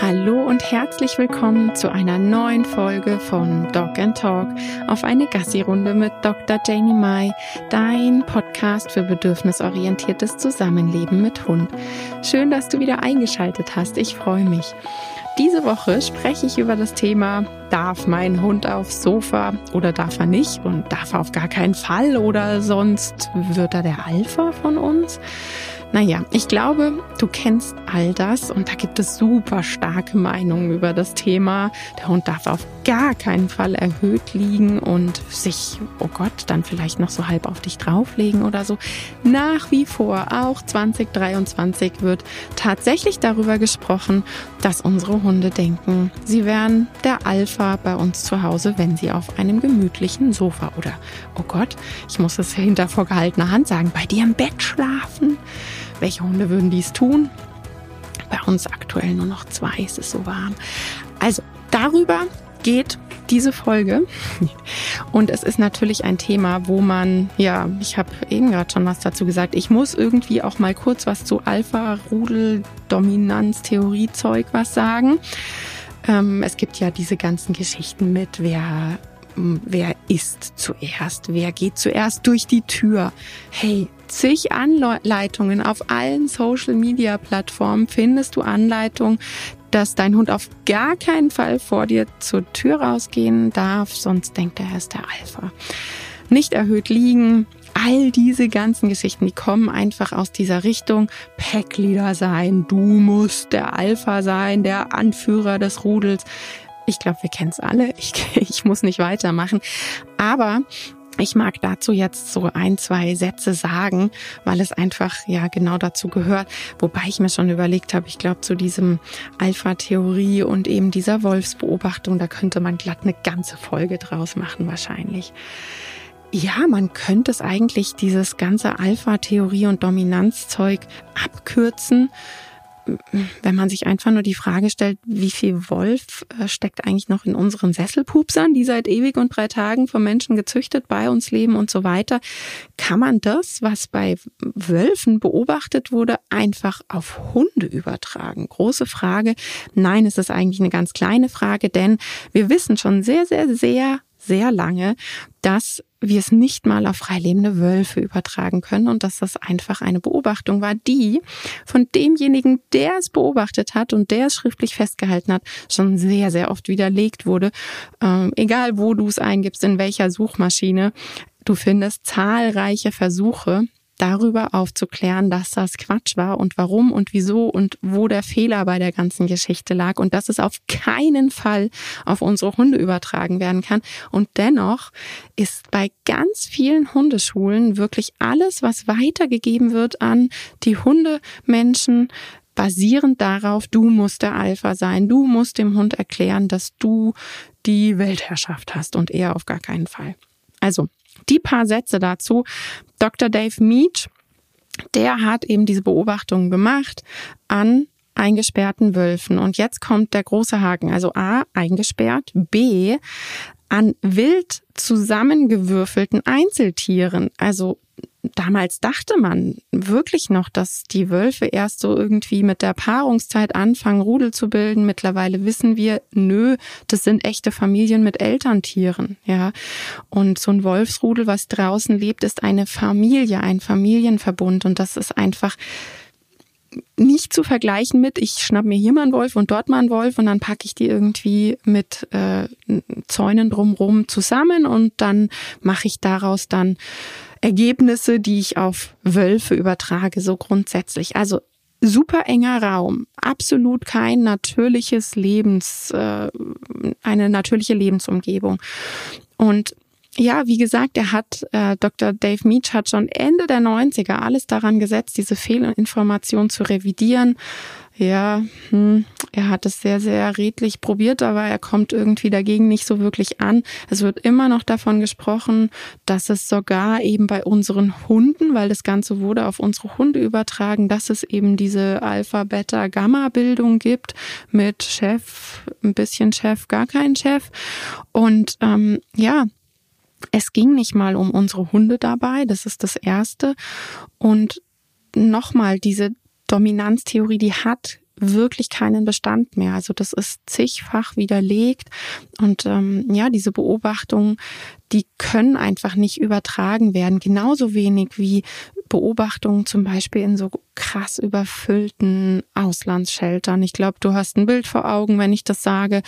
Hallo und herzlich willkommen zu einer neuen Folge von Dog and Talk auf eine Gassi-Runde mit Dr. Janie Mai, dein Podcast für bedürfnisorientiertes Zusammenleben mit Hund. Schön, dass du wieder eingeschaltet hast. Ich freue mich. Diese Woche spreche ich über das Thema, darf mein Hund aufs Sofa oder darf er nicht und darf er auf gar keinen Fall oder sonst wird er der Alpha von uns? Naja, ich glaube, du kennst all das und da gibt es super starke Meinungen über das Thema. Der Hund darf auf gar keinen Fall erhöht liegen und sich, oh Gott, dann vielleicht noch so halb auf dich drauflegen oder so. Nach wie vor, auch 2023 wird tatsächlich darüber gesprochen, dass unsere Hunde denken, sie wären der Alpha bei uns zu Hause, wenn sie auf einem gemütlichen Sofa oder, oh Gott, ich muss es hinter vorgehaltener Hand sagen, bei dir im Bett schlafen. Welche Hunde würden dies tun? Bei uns aktuell nur noch zwei, es ist so warm. Also darüber geht diese Folge. Und es ist natürlich ein Thema, wo man, ja, ich habe eben gerade schon was dazu gesagt, ich muss irgendwie auch mal kurz was zu Alpha-Rudel, Dominanz, Theorie-Zeug was sagen. Ähm, es gibt ja diese ganzen Geschichten mit, wer wer ist zuerst, wer geht zuerst durch die Tür. Hey, zig Anleitungen auf allen Social-Media-Plattformen findest du Anleitungen, dass dein Hund auf gar keinen Fall vor dir zur Tür rausgehen darf, sonst denkt er, er ist der Alpha. Nicht erhöht liegen, all diese ganzen Geschichten, die kommen einfach aus dieser Richtung. Packleader sein, du musst der Alpha sein, der Anführer des Rudels. Ich glaube, wir kennen es alle. Ich, ich muss nicht weitermachen. Aber ich mag dazu jetzt so ein, zwei Sätze sagen, weil es einfach ja genau dazu gehört. Wobei ich mir schon überlegt habe, ich glaube zu diesem Alpha-Theorie und eben dieser Wolfsbeobachtung, da könnte man glatt eine ganze Folge draus machen wahrscheinlich. Ja, man könnte es eigentlich dieses ganze Alpha-Theorie und Dominanzzeug abkürzen wenn man sich einfach nur die Frage stellt, wie viel Wolf äh, steckt eigentlich noch in unseren Sesselpupsern, die seit ewig und drei Tagen vom Menschen gezüchtet bei uns leben und so weiter, kann man das, was bei Wölfen beobachtet wurde, einfach auf Hunde übertragen? Große Frage. Nein, es ist eigentlich eine ganz kleine Frage, denn wir wissen schon sehr, sehr, sehr sehr lange, dass wir es nicht mal auf freilebende Wölfe übertragen können und dass das einfach eine Beobachtung war, die von demjenigen, der es beobachtet hat und der es schriftlich festgehalten hat, schon sehr, sehr oft widerlegt wurde. Ähm, egal wo du es eingibst, in welcher Suchmaschine, du findest zahlreiche Versuche, darüber aufzuklären, dass das Quatsch war und warum und wieso und wo der Fehler bei der ganzen Geschichte lag und dass es auf keinen Fall auf unsere Hunde übertragen werden kann. Und dennoch ist bei ganz vielen Hundeschulen wirklich alles, was weitergegeben wird an die Hundemenschen, basierend darauf, du musst der Alpha sein, du musst dem Hund erklären, dass du die Weltherrschaft hast und er auf gar keinen Fall. Also, die paar Sätze dazu. Dr. Dave Meach, der hat eben diese Beobachtungen gemacht an eingesperrten Wölfen. Und jetzt kommt der große Haken. Also A, eingesperrt, B, an wild zusammengewürfelten Einzeltieren. Also damals dachte man wirklich noch, dass die Wölfe erst so irgendwie mit der Paarungszeit anfangen, Rudel zu bilden. Mittlerweile wissen wir, nö, das sind echte Familien mit Elterntieren, ja. Und so ein Wolfsrudel, was draußen lebt, ist eine Familie, ein Familienverbund. Und das ist einfach nicht zu vergleichen mit, ich schnapp mir hier mal einen Wolf und dort mal einen Wolf und dann packe ich die irgendwie mit äh, Zäunen drumrum zusammen und dann mache ich daraus dann Ergebnisse, die ich auf Wölfe übertrage, so grundsätzlich. Also super enger Raum, absolut kein natürliches Lebens, äh, eine natürliche Lebensumgebung. Und ja, wie gesagt, er hat, äh, Dr. Dave Meach hat schon Ende der 90er alles daran gesetzt, diese Fehlinformation zu revidieren. Ja, hm, er hat es sehr, sehr redlich probiert, aber er kommt irgendwie dagegen nicht so wirklich an. Es wird immer noch davon gesprochen, dass es sogar eben bei unseren Hunden, weil das Ganze wurde auf unsere Hunde übertragen, dass es eben diese Alpha, Beta, Gamma-Bildung gibt mit Chef, ein bisschen Chef, gar kein Chef. Und ähm, ja, es ging nicht mal um unsere Hunde dabei, das ist das Erste. Und nochmal, diese Dominanztheorie, die hat wirklich keinen Bestand mehr. Also das ist zigfach widerlegt und ähm, ja, diese Beobachtungen, die können einfach nicht übertragen werden. Genauso wenig wie Beobachtungen zum Beispiel in so krass überfüllten Auslandssheltern. Ich glaube, du hast ein Bild vor Augen, wenn ich das sage.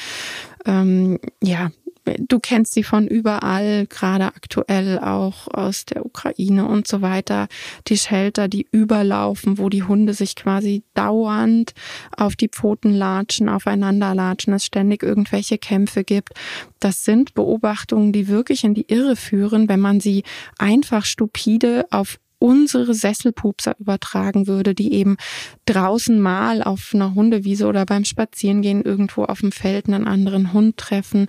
Ähm, ja, du kennst sie von überall, gerade aktuell auch aus der Ukraine und so weiter. Die Shelter, die überlaufen, wo die Hunde sich quasi dauernd auf die Pfoten latschen, aufeinander latschen, es ständig irgendwelche Kämpfe gibt. Das sind Beobachtungen, die wirklich in die Irre führen, wenn man sie einfach stupide auf unsere Sesselpupser übertragen würde, die eben draußen mal auf einer Hundewiese oder beim Spazierengehen irgendwo auf dem Feld einen anderen Hund treffen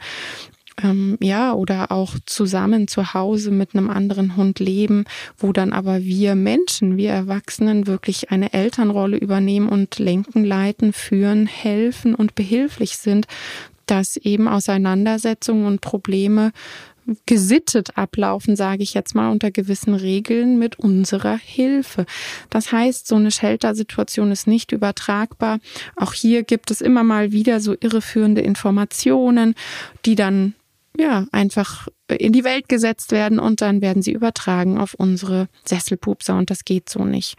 ähm, ja, oder auch zusammen zu Hause mit einem anderen Hund leben, wo dann aber wir Menschen, wir Erwachsenen wirklich eine Elternrolle übernehmen und lenken, leiten, führen, helfen und behilflich sind, dass eben Auseinandersetzungen und Probleme gesittet ablaufen, sage ich jetzt mal, unter gewissen Regeln mit unserer Hilfe. Das heißt, so eine Shelter-Situation ist nicht übertragbar. Auch hier gibt es immer mal wieder so irreführende Informationen, die dann ja, einfach in die Welt gesetzt werden und dann werden sie übertragen auf unsere Sesselpupser und das geht so nicht.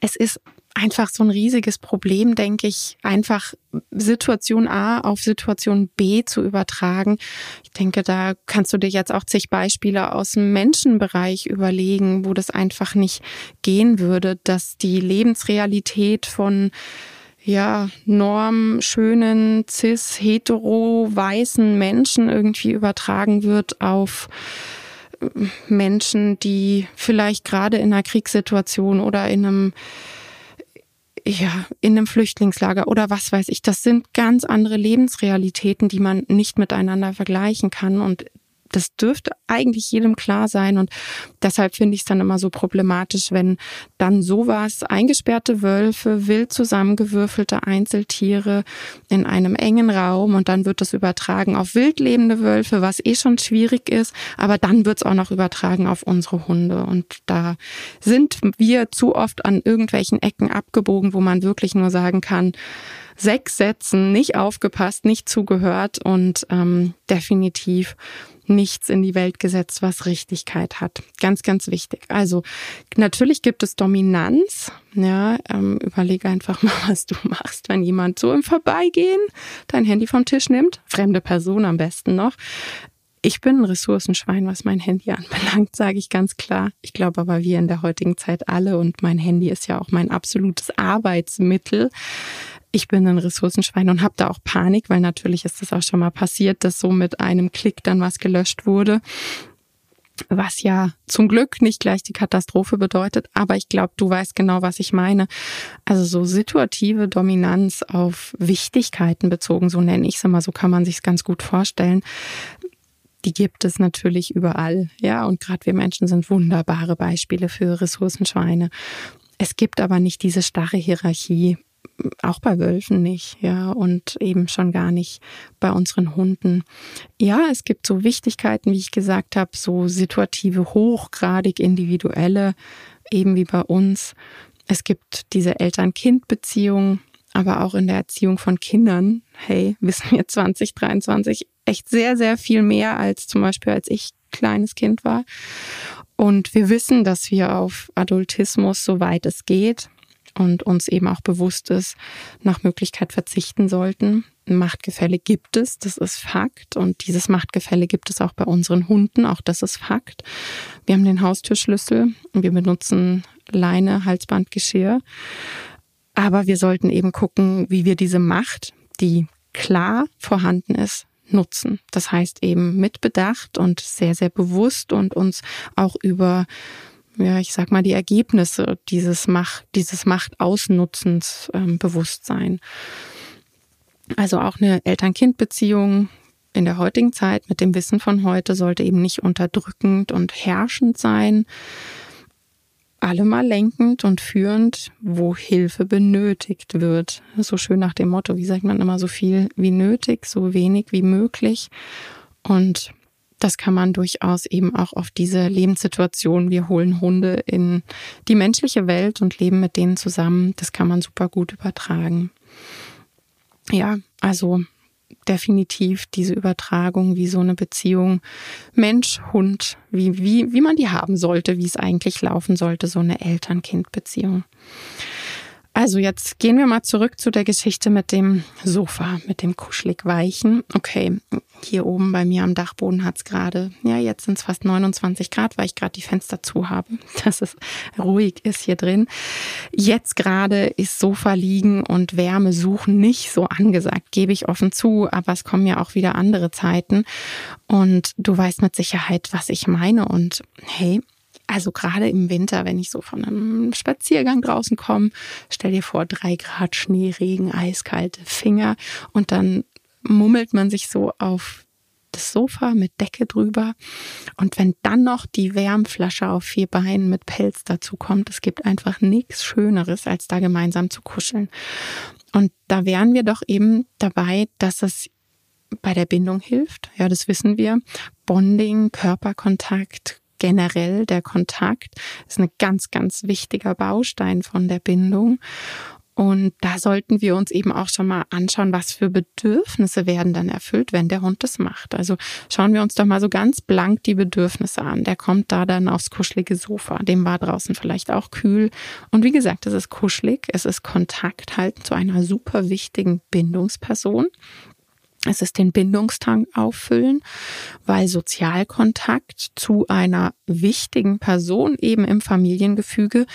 Es ist einfach so ein riesiges Problem, denke ich, einfach Situation A auf Situation B zu übertragen. Ich denke, da kannst du dir jetzt auch zig Beispiele aus dem Menschenbereich überlegen, wo das einfach nicht gehen würde, dass die Lebensrealität von ja, norm schönen, cis, hetero, weißen Menschen irgendwie übertragen wird auf äh, Menschen, die vielleicht gerade in einer Kriegssituation oder in einem ja, in einem Flüchtlingslager oder was weiß ich. Das sind ganz andere Lebensrealitäten, die man nicht miteinander vergleichen kann. Und das dürfte eigentlich jedem klar sein. Und deshalb finde ich es dann immer so problematisch, wenn dann sowas, eingesperrte Wölfe, wild zusammengewürfelte Einzeltiere in einem engen Raum und dann wird das übertragen auf wild lebende Wölfe, was eh schon schwierig ist, aber dann wird es auch noch übertragen auf unsere Hunde. Und da sind wir zu oft an irgendwelchen Ecken abgebogen, wo man wirklich nur sagen kann, sechs Sätzen nicht aufgepasst, nicht zugehört und ähm, definitiv nichts in die Welt gesetzt, was Richtigkeit hat. Ganz, ganz wichtig. Also natürlich gibt es Dominanz. Ja, ähm, überlege einfach mal, was du machst, wenn jemand so im Vorbeigehen dein Handy vom Tisch nimmt. Fremde Person am besten noch. Ich bin ein Ressourcenschwein, was mein Handy anbelangt, sage ich ganz klar. Ich glaube aber wir in der heutigen Zeit alle und mein Handy ist ja auch mein absolutes Arbeitsmittel ich bin ein Ressourcenschwein und habe da auch Panik, weil natürlich ist das auch schon mal passiert, dass so mit einem Klick dann was gelöscht wurde. Was ja zum Glück nicht gleich die Katastrophe bedeutet, aber ich glaube, du weißt genau, was ich meine. Also so situative Dominanz auf Wichtigkeiten bezogen, so nenne ich es immer, so kann man sich ganz gut vorstellen die gibt es natürlich überall. Ja, und gerade wir Menschen sind wunderbare Beispiele für Ressourcenschweine. Es gibt aber nicht diese starre Hierarchie auch bei Wölfen nicht, ja, und eben schon gar nicht bei unseren Hunden. Ja, es gibt so Wichtigkeiten, wie ich gesagt habe, so situative, hochgradig individuelle, eben wie bei uns. Es gibt diese Eltern-Kind-Beziehung, aber auch in der Erziehung von Kindern, hey, wissen wir 2023 echt sehr, sehr viel mehr als zum Beispiel als ich kleines Kind war. Und wir wissen, dass wir auf Adultismus, soweit es geht, und uns eben auch bewusst ist, nach Möglichkeit verzichten sollten. Machtgefälle gibt es, das ist Fakt. Und dieses Machtgefälle gibt es auch bei unseren Hunden, auch das ist Fakt. Wir haben den Haustürschlüssel und wir benutzen Leine, Halsband, Geschirr. Aber wir sollten eben gucken, wie wir diese Macht, die klar vorhanden ist, nutzen. Das heißt eben mit Bedacht und sehr, sehr bewusst und uns auch über ja, ich sag mal, die Ergebnisse dieses Macht, dieses Machtausnutzens ähm, bewusst sein. Also auch eine Eltern-Kind-Beziehung in der heutigen Zeit mit dem Wissen von heute sollte eben nicht unterdrückend und herrschend sein, allemal lenkend und führend, wo Hilfe benötigt wird. So schön nach dem Motto, wie sagt man immer, so viel wie nötig, so wenig wie möglich. Und das kann man durchaus eben auch auf diese Lebenssituation, wir holen Hunde in die menschliche Welt und leben mit denen zusammen, das kann man super gut übertragen. Ja, also definitiv diese Übertragung, wie so eine Beziehung Mensch, Hund, wie, wie, wie man die haben sollte, wie es eigentlich laufen sollte, so eine Eltern-Kind-Beziehung. Also jetzt gehen wir mal zurück zu der Geschichte mit dem Sofa, mit dem kuschelig weichen. Okay, hier oben bei mir am Dachboden hat es gerade, ja, jetzt sind es fast 29 Grad, weil ich gerade die Fenster zu habe, dass es ruhig ist hier drin. Jetzt gerade ist Sofa liegen und Wärme suchen nicht so angesagt, gebe ich offen zu, aber es kommen ja auch wieder andere Zeiten und du weißt mit Sicherheit, was ich meine und hey, also gerade im Winter, wenn ich so von einem Spaziergang draußen komme, stell dir vor, drei Grad Schnee, Regen, eiskalte Finger und dann mummelt man sich so auf das Sofa mit Decke drüber. Und wenn dann noch die Wärmflasche auf vier Beinen mit Pelz dazu kommt, es gibt einfach nichts Schöneres, als da gemeinsam zu kuscheln. Und da wären wir doch eben dabei, dass es bei der Bindung hilft. Ja, das wissen wir. Bonding, Körperkontakt, generell der Kontakt ist ein ganz, ganz wichtiger Baustein von der Bindung. Und da sollten wir uns eben auch schon mal anschauen, was für Bedürfnisse werden dann erfüllt, wenn der Hund das macht. Also schauen wir uns doch mal so ganz blank die Bedürfnisse an. Der kommt da dann aufs kuschelige Sofa. Dem war draußen vielleicht auch kühl. Und wie gesagt, es ist kuschelig. Es ist Kontakt halt zu einer super wichtigen Bindungsperson. Es ist den Bindungstank auffüllen, weil Sozialkontakt zu einer wichtigen Person eben im Familiengefüge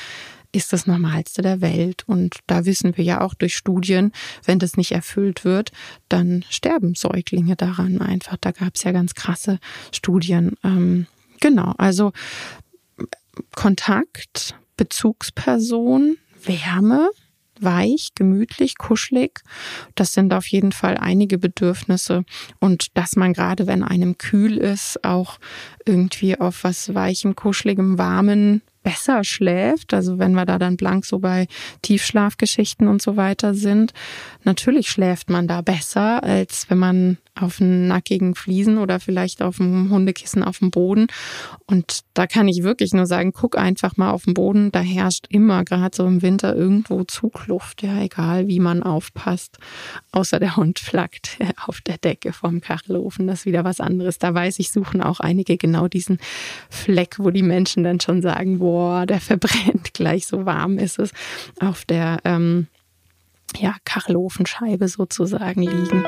ist das Normalste der Welt. Und da wissen wir ja auch durch Studien, wenn das nicht erfüllt wird, dann sterben Säuglinge daran einfach. Da gab es ja ganz krasse Studien. Ähm, genau, also Kontakt, Bezugsperson, Wärme, weich, gemütlich, kuschelig. Das sind auf jeden Fall einige Bedürfnisse. Und dass man gerade, wenn einem kühl ist, auch irgendwie auf was weichem, kuscheligem, warmen besser schläft, also wenn wir da dann blank so bei Tiefschlafgeschichten und so weiter sind, natürlich schläft man da besser, als wenn man auf einen nackigen Fliesen oder vielleicht auf dem Hundekissen auf dem Boden. Und da kann ich wirklich nur sagen, guck einfach mal auf den Boden, da herrscht immer, gerade so im Winter, irgendwo Zugluft, ja, egal wie man aufpasst. Außer der Hund flackt auf der Decke vom Kachelofen, das ist wieder was anderes. Da weiß ich, suchen auch einige genau diesen Fleck, wo die Menschen dann schon sagen, wo boah, der verbrennt gleich, so warm ist es, auf der ähm, ja, Kachelofenscheibe sozusagen liegen.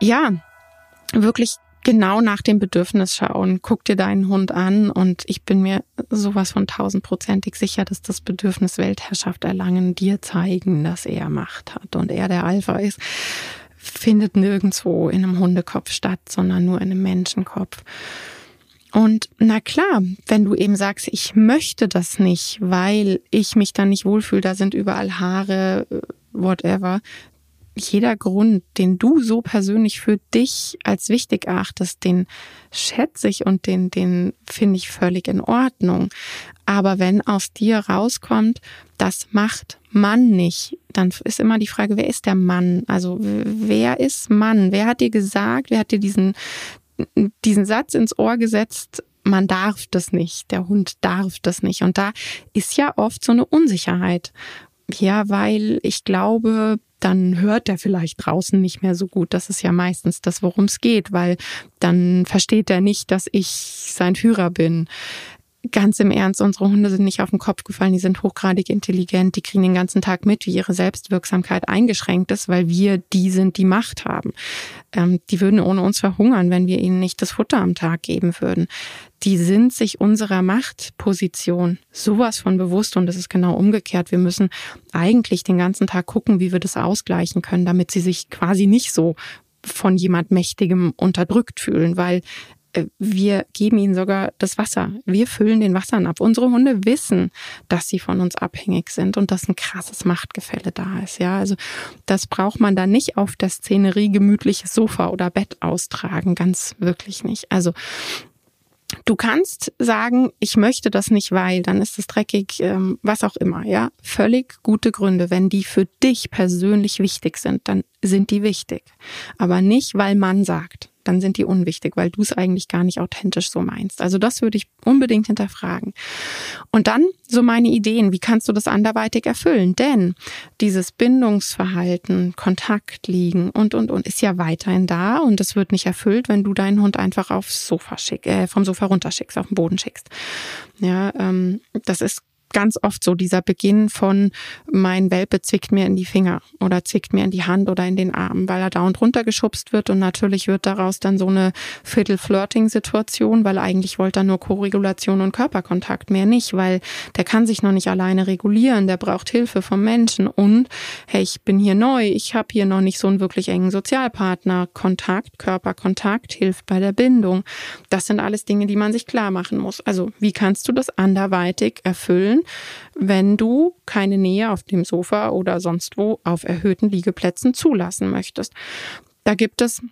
Ja, wirklich genau nach dem Bedürfnis schauen. Guck dir deinen Hund an und ich bin mir sowas von tausendprozentig sicher, dass das Bedürfnis Weltherrschaft erlangen dir zeigen, dass er Macht hat und er der Alpha ist, findet nirgendwo in einem Hundekopf statt, sondern nur in einem Menschenkopf. Und na klar, wenn du eben sagst, ich möchte das nicht, weil ich mich dann nicht wohlfühle, da sind überall Haare, äh, whatever. Jeder Grund, den du so persönlich für dich als wichtig erachtest, den schätze ich und den, den finde ich völlig in Ordnung. Aber wenn aus dir rauskommt, das macht Mann nicht, dann ist immer die Frage, wer ist der Mann? Also wer ist Mann? Wer hat dir gesagt, wer hat dir diesen, diesen Satz ins Ohr gesetzt, man darf das nicht, der Hund darf das nicht. Und da ist ja oft so eine Unsicherheit. Ja, weil ich glaube, dann hört er vielleicht draußen nicht mehr so gut. Das ist ja meistens das, worum es geht, weil dann versteht er nicht, dass ich sein Führer bin ganz im Ernst, unsere Hunde sind nicht auf den Kopf gefallen, die sind hochgradig intelligent, die kriegen den ganzen Tag mit, wie ihre Selbstwirksamkeit eingeschränkt ist, weil wir die sind, die Macht haben. Ähm, die würden ohne uns verhungern, wenn wir ihnen nicht das Futter am Tag geben würden. Die sind sich unserer Machtposition sowas von bewusst und es ist genau umgekehrt. Wir müssen eigentlich den ganzen Tag gucken, wie wir das ausgleichen können, damit sie sich quasi nicht so von jemand Mächtigem unterdrückt fühlen, weil wir geben ihnen sogar das Wasser. Wir füllen den Wassern ab. Unsere Hunde wissen, dass sie von uns abhängig sind und dass ein krasses Machtgefälle da ist. Ja, also das braucht man da nicht auf der Szenerie gemütliches Sofa oder Bett austragen. Ganz wirklich nicht. Also Du kannst sagen, ich möchte das nicht, weil, dann ist es dreckig, ähm, was auch immer, ja. Völlig gute Gründe. Wenn die für dich persönlich wichtig sind, dann sind die wichtig. Aber nicht, weil man sagt dann sind die unwichtig, weil du es eigentlich gar nicht authentisch so meinst. Also das würde ich unbedingt hinterfragen. Und dann so meine Ideen, wie kannst du das anderweitig erfüllen? Denn dieses Bindungsverhalten, Kontakt liegen und, und, und ist ja weiterhin da und es wird nicht erfüllt, wenn du deinen Hund einfach aufs Sofa schick, äh, vom Sofa runterschickst, auf den Boden schickst. Ja, ähm, das ist ganz oft so dieser Beginn von mein Welpe zwickt mir in die Finger oder zwickt mir in die Hand oder in den Arm, weil er da und runter geschubst wird und natürlich wird daraus dann so eine Viertel-Flirting-Situation, weil eigentlich wollte er nur Koregulation und Körperkontakt, mehr nicht, weil der kann sich noch nicht alleine regulieren, der braucht Hilfe vom Menschen und hey, ich bin hier neu, ich habe hier noch nicht so einen wirklich engen Sozialpartner, Kontakt, Körperkontakt hilft bei der Bindung. Das sind alles Dinge, die man sich klar machen muss. Also, wie kannst du das anderweitig erfüllen? Wenn du keine Nähe auf dem Sofa oder sonst wo auf erhöhten Liegeplätzen zulassen möchtest. Da gibt es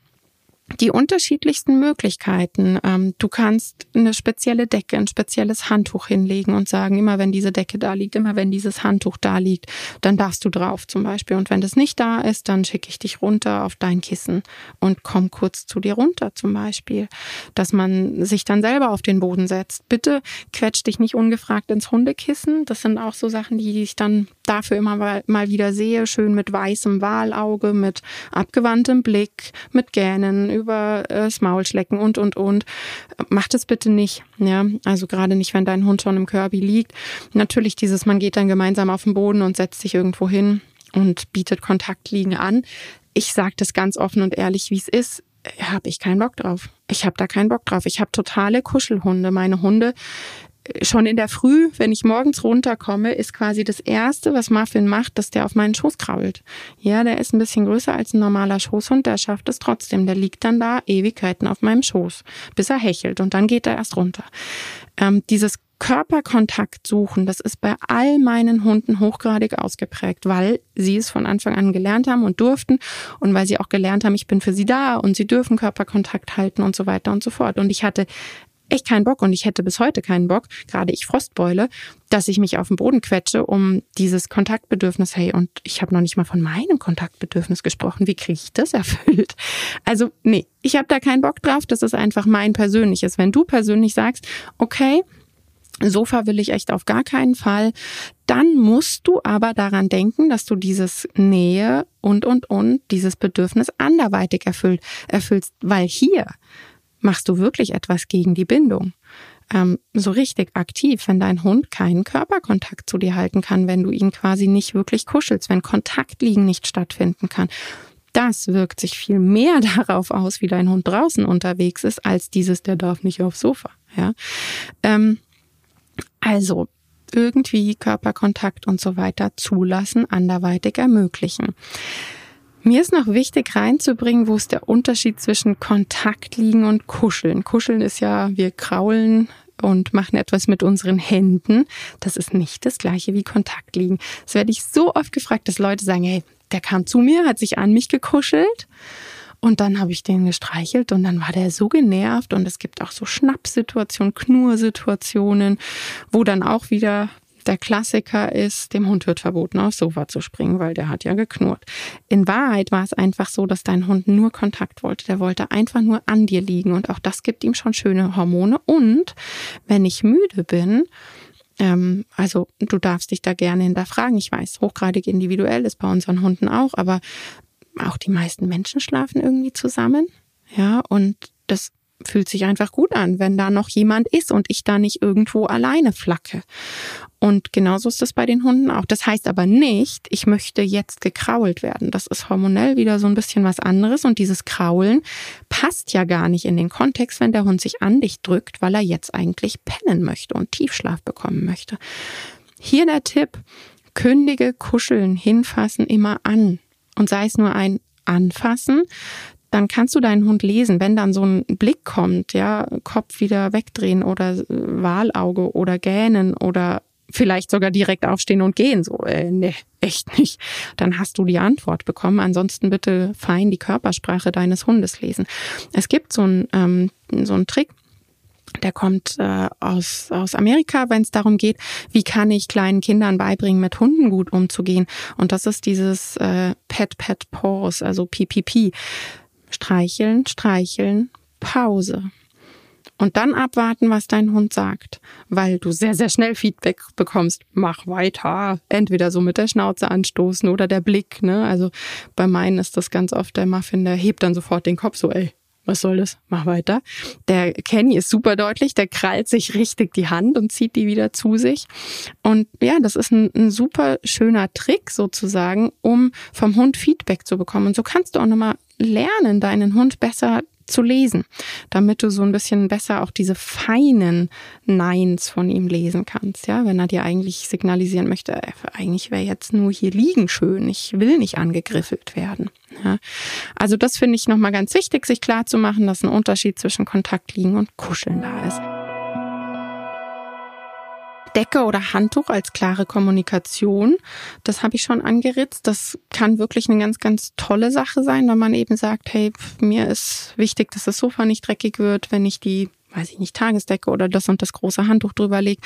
die unterschiedlichsten Möglichkeiten. Ähm, du kannst eine spezielle Decke, ein spezielles Handtuch hinlegen und sagen, immer wenn diese Decke da liegt, immer wenn dieses Handtuch da liegt, dann darfst du drauf zum Beispiel. Und wenn das nicht da ist, dann schicke ich dich runter auf dein Kissen und komm kurz zu dir runter zum Beispiel. Dass man sich dann selber auf den Boden setzt. Bitte quetsch dich nicht ungefragt ins Hundekissen. Das sind auch so Sachen, die ich dann dafür immer mal wieder sehe. Schön mit weißem Walauge, mit abgewandtem Blick, mit Gähnen über äh, das Maul schlecken und, und, und. Mach das bitte nicht. Ja, also gerade nicht, wenn dein Hund schon im Kirby liegt. Natürlich dieses, man geht dann gemeinsam auf den Boden und setzt sich irgendwo hin und bietet Kontaktliegen an. Ich sage das ganz offen und ehrlich, wie es ist habe ich keinen Bock drauf. Ich habe da keinen Bock drauf. Ich habe totale Kuschelhunde. Meine Hunde schon in der Früh, wenn ich morgens runterkomme, ist quasi das erste, was Muffin macht, dass der auf meinen Schoß krabbelt. Ja, der ist ein bisschen größer als ein normaler Schoßhund, der schafft es trotzdem. Der liegt dann da Ewigkeiten auf meinem Schoß, bis er hechelt und dann geht er erst runter. Ähm, dieses Körperkontakt suchen, das ist bei all meinen Hunden hochgradig ausgeprägt, weil sie es von Anfang an gelernt haben und durften und weil sie auch gelernt haben, ich bin für sie da und sie dürfen Körperkontakt halten und so weiter und so fort. Und ich hatte echt keinen Bock und ich hätte bis heute keinen Bock, gerade ich Frostbeule, dass ich mich auf den Boden quetsche, um dieses Kontaktbedürfnis, hey, und ich habe noch nicht mal von meinem Kontaktbedürfnis gesprochen, wie kriege ich das erfüllt? Also nee, ich habe da keinen Bock drauf, das ist einfach mein persönliches. Wenn du persönlich sagst, okay, Sofa will ich echt auf gar keinen Fall. Dann musst du aber daran denken, dass du dieses Nähe und, und, und, dieses Bedürfnis anderweitig erfüllt, erfüllst, weil hier machst du wirklich etwas gegen die Bindung. Ähm, so richtig aktiv, wenn dein Hund keinen Körperkontakt zu dir halten kann, wenn du ihn quasi nicht wirklich kuschelst, wenn Kontaktliegen nicht stattfinden kann. Das wirkt sich viel mehr darauf aus, wie dein Hund draußen unterwegs ist, als dieses, der darf nicht aufs Sofa. Ja? Ähm, also irgendwie Körperkontakt und so weiter zulassen, anderweitig ermöglichen. Mir ist noch wichtig reinzubringen, wo ist der Unterschied zwischen Kontakt liegen und Kuscheln. Kuscheln ist ja, wir kraulen und machen etwas mit unseren Händen. Das ist nicht das gleiche wie Kontakt liegen. Das werde ich so oft gefragt, dass Leute sagen, hey, der kam zu mir, hat sich an mich gekuschelt. Und dann habe ich den gestreichelt und dann war der so genervt und es gibt auch so Schnappsituationen, Knursituationen, wo dann auch wieder der Klassiker ist, dem Hund wird verboten, aufs Sofa zu springen, weil der hat ja geknurrt. In Wahrheit war es einfach so, dass dein Hund nur Kontakt wollte. Der wollte einfach nur an dir liegen und auch das gibt ihm schon schöne Hormone. Und wenn ich müde bin, ähm, also du darfst dich da gerne hinterfragen. Ich weiß, hochgradig individuell ist bei unseren Hunden auch, aber auch die meisten Menschen schlafen irgendwie zusammen. Ja, und das fühlt sich einfach gut an, wenn da noch jemand ist und ich da nicht irgendwo alleine flacke. Und genauso ist das bei den Hunden auch. Das heißt aber nicht, ich möchte jetzt gekrault werden. Das ist hormonell wieder so ein bisschen was anderes und dieses Kraulen passt ja gar nicht in den Kontext, wenn der Hund sich an dich drückt, weil er jetzt eigentlich pennen möchte und Tiefschlaf bekommen möchte. Hier der Tipp, kündige Kuscheln, hinfassen immer an und sei es nur ein Anfassen, dann kannst du deinen Hund lesen, wenn dann so ein Blick kommt, ja, Kopf wieder wegdrehen oder Wahlauge oder gähnen oder vielleicht sogar direkt aufstehen und gehen, so, äh, nee, echt nicht. Dann hast du die Antwort bekommen. Ansonsten bitte fein die Körpersprache deines Hundes lesen. Es gibt so einen, ähm, so einen Trick, der kommt äh, aus, aus Amerika, wenn es darum geht, wie kann ich kleinen Kindern beibringen, mit Hunden gut umzugehen. Und das ist dieses äh, Pet Pet Pause, also PPP. Streicheln, streicheln, Pause. Und dann abwarten, was dein Hund sagt, weil du sehr, sehr schnell Feedback bekommst. Mach weiter. Entweder so mit der Schnauze anstoßen oder der Blick. Ne? Also bei meinen ist das ganz oft der Muffin, der hebt dann sofort den Kopf so, ey, was soll das? Mach weiter. Der Kenny ist super deutlich, der krallt sich richtig die Hand und zieht die wieder zu sich. Und ja, das ist ein, ein super schöner Trick sozusagen, um vom Hund Feedback zu bekommen. Und so kannst du auch nochmal lernen, deinen Hund besser zu lesen, damit du so ein bisschen besser auch diese feinen Neins von ihm lesen kannst. Ja, wenn er dir eigentlich signalisieren möchte, äh, eigentlich wäre jetzt nur hier liegen schön, ich will nicht angegriffelt werden. Ja, also das finde ich nochmal ganz wichtig, sich klar zu machen, dass ein Unterschied zwischen Kontakt liegen und Kuscheln da ist. Decke oder Handtuch als klare Kommunikation. Das habe ich schon angeritzt. Das kann wirklich eine ganz, ganz tolle Sache sein, wenn man eben sagt, hey, mir ist wichtig, dass das Sofa nicht dreckig wird, wenn ich die weiß ich nicht, Tagesdecke oder das und das große Handtuch drüber leg.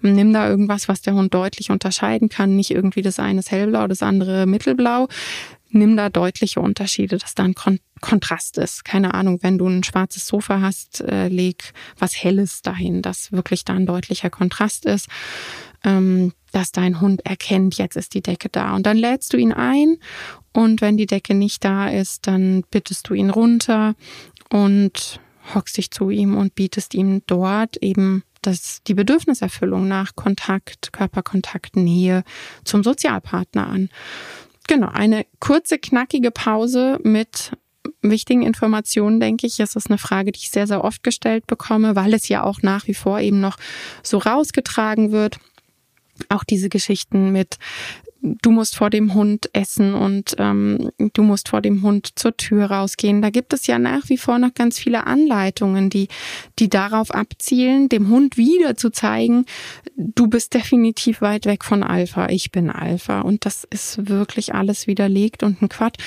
Nimm da irgendwas, was der Hund deutlich unterscheiden kann. Nicht irgendwie das eine ist hellblau, das andere mittelblau nimm da deutliche Unterschiede, dass da ein Kon Kontrast ist. Keine Ahnung, wenn du ein schwarzes Sofa hast, äh, leg was Helles dahin, dass wirklich da ein deutlicher Kontrast ist, ähm, dass dein Hund erkennt, jetzt ist die Decke da. Und dann lädst du ihn ein und wenn die Decke nicht da ist, dann bittest du ihn runter und hockst dich zu ihm und bietest ihm dort eben das, die Bedürfniserfüllung nach Kontakt, Körperkontakt, Nähe zum Sozialpartner an. Genau, eine kurze, knackige Pause mit wichtigen Informationen, denke ich. Es ist eine Frage, die ich sehr, sehr oft gestellt bekomme, weil es ja auch nach wie vor eben noch so rausgetragen wird. Auch diese Geschichten mit du musst vor dem Hund essen und ähm, du musst vor dem Hund zur Tür rausgehen. Da gibt es ja nach wie vor noch ganz viele Anleitungen, die, die darauf abzielen, dem Hund wieder zu zeigen, du bist definitiv weit weg von Alpha, ich bin Alpha. Und das ist wirklich alles widerlegt und ein Quatsch.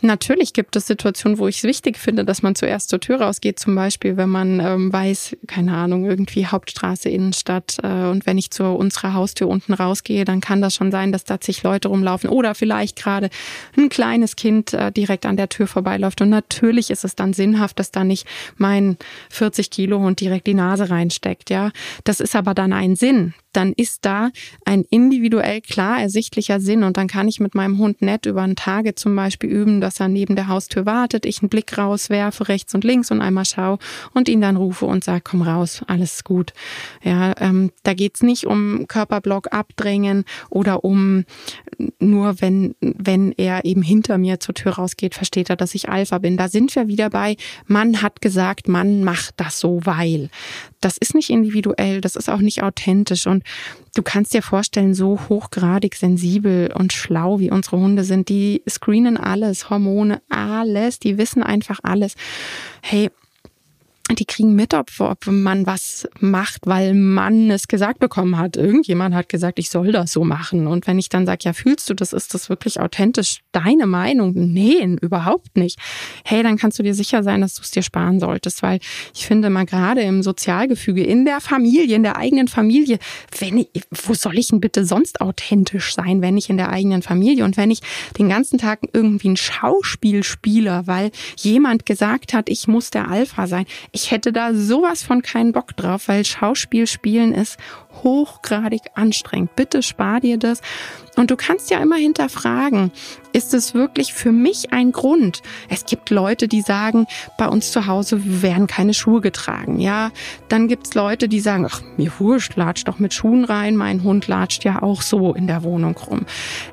Natürlich gibt es Situationen, wo ich es wichtig finde, dass man zuerst zur Tür rausgeht, zum Beispiel, wenn man ähm, weiß, keine Ahnung, irgendwie Hauptstraße, Innenstadt äh, und wenn ich zu unserer Haustür unten rausgehe, dann kann das schon sein, dass da Leute rumlaufen oder vielleicht gerade ein kleines Kind äh, direkt an der Tür vorbeiläuft und natürlich ist es dann sinnhaft, dass da nicht mein 40 Kilo Hund direkt die Nase reinsteckt, ja. Das ist aber dann ein Sinn, dann ist da ein individuell klar ersichtlicher Sinn und dann kann ich mit meinem Hund nett über einen Tage zum Beispiel üben, dass er neben der Haustür wartet, ich einen Blick rauswerfe, rechts und links und einmal schaue und ihn dann rufe und sage, komm raus, alles gut. Ja, ähm, da geht's nicht um Körperblock abdrängen oder um nur wenn, wenn er eben hinter mir zur Tür rausgeht, versteht er, dass ich Alpha bin. Da sind wir wieder bei, man hat gesagt, man macht das so, weil. Das ist nicht individuell, das ist auch nicht authentisch und du kannst dir vorstellen, so hochgradig sensibel und schlau wie unsere Hunde sind, die screenen alles, Hormone, alles, die wissen einfach alles. Hey, die kriegen mit, ob, ob man was macht, weil man es gesagt bekommen hat. Irgendjemand hat gesagt, ich soll das so machen. Und wenn ich dann sage, ja, fühlst du das, ist das wirklich authentisch deine Meinung? Nee, überhaupt nicht. Hey, dann kannst du dir sicher sein, dass du es dir sparen solltest, weil ich finde mal gerade im Sozialgefüge, in der Familie, in der eigenen Familie, wenn ich, wo soll ich denn bitte sonst authentisch sein, wenn ich in der eigenen Familie und wenn ich den ganzen Tag irgendwie ein Schauspiel spiele, weil jemand gesagt hat, ich muss der Alpha sein hätte da sowas von keinen Bock drauf, weil Schauspiel spielen ist hochgradig anstrengend. Bitte spar dir das. Und du kannst ja immer hinterfragen, ist es wirklich für mich ein Grund? Es gibt Leute, die sagen, bei uns zu Hause werden keine Schuhe getragen. Ja, dann gibt's Leute, die sagen, ach, mir wurscht, latsch doch mit Schuhen rein. Mein Hund latscht ja auch so in der Wohnung rum.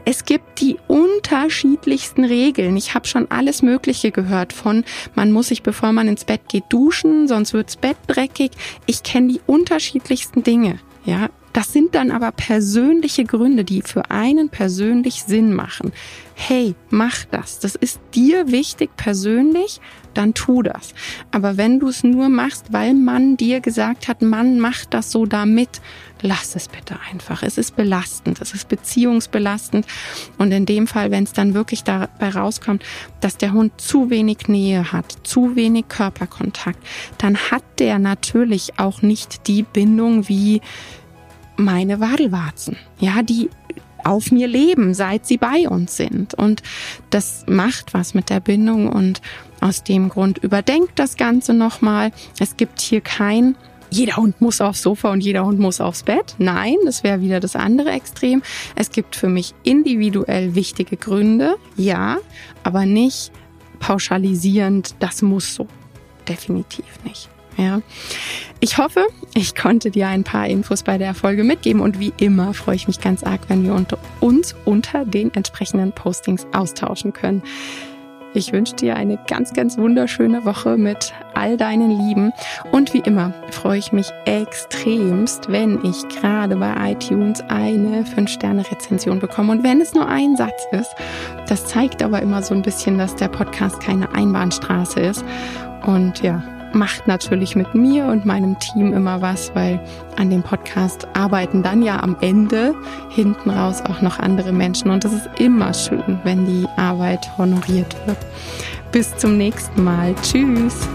Es gibt die unterschiedlichsten Regeln. Ich habe schon alles Mögliche gehört von, man muss sich, bevor man ins Bett geht, duschen, sonst wirds Bett dreckig. Ich kenne die unterschiedlichsten Dinge. Ja, das sind dann aber persönliche Gründe, die für einen persönlich Sinn machen. Hey, mach das. Das ist dir wichtig persönlich, dann tu das. Aber wenn du es nur machst, weil man dir gesagt hat, man macht das so damit, lass es bitte einfach. Es ist belastend, es ist beziehungsbelastend. Und in dem Fall, wenn es dann wirklich dabei rauskommt, dass der Hund zu wenig Nähe hat, zu wenig Körperkontakt, dann hat der natürlich auch nicht die Bindung wie meine Wadelwarzen. Ja, die auf mir leben, seit sie bei uns sind. Und das macht was mit der Bindung und aus dem Grund überdenkt das Ganze nochmal. Es gibt hier kein jeder Hund muss aufs Sofa und jeder Hund muss aufs Bett. Nein, das wäre wieder das andere Extrem. Es gibt für mich individuell wichtige Gründe, ja, aber nicht pauschalisierend, das muss so. Definitiv nicht. Ja. Ich hoffe, ich konnte dir ein paar Infos bei der Folge mitgeben und wie immer freue ich mich ganz arg, wenn wir uns unter den entsprechenden Postings austauschen können. Ich wünsche dir eine ganz, ganz wunderschöne Woche mit all deinen Lieben. Und wie immer freue ich mich extremst, wenn ich gerade bei iTunes eine 5-Sterne-Rezension bekomme. Und wenn es nur ein Satz ist, das zeigt aber immer so ein bisschen, dass der Podcast keine Einbahnstraße ist. Und ja, macht natürlich mit mir und meinem Team immer was, weil an dem Podcast arbeiten dann ja am Ende hinten raus auch noch andere Menschen und es ist immer schön, wenn die Arbeit honoriert wird. Bis zum nächsten Mal. Tschüss.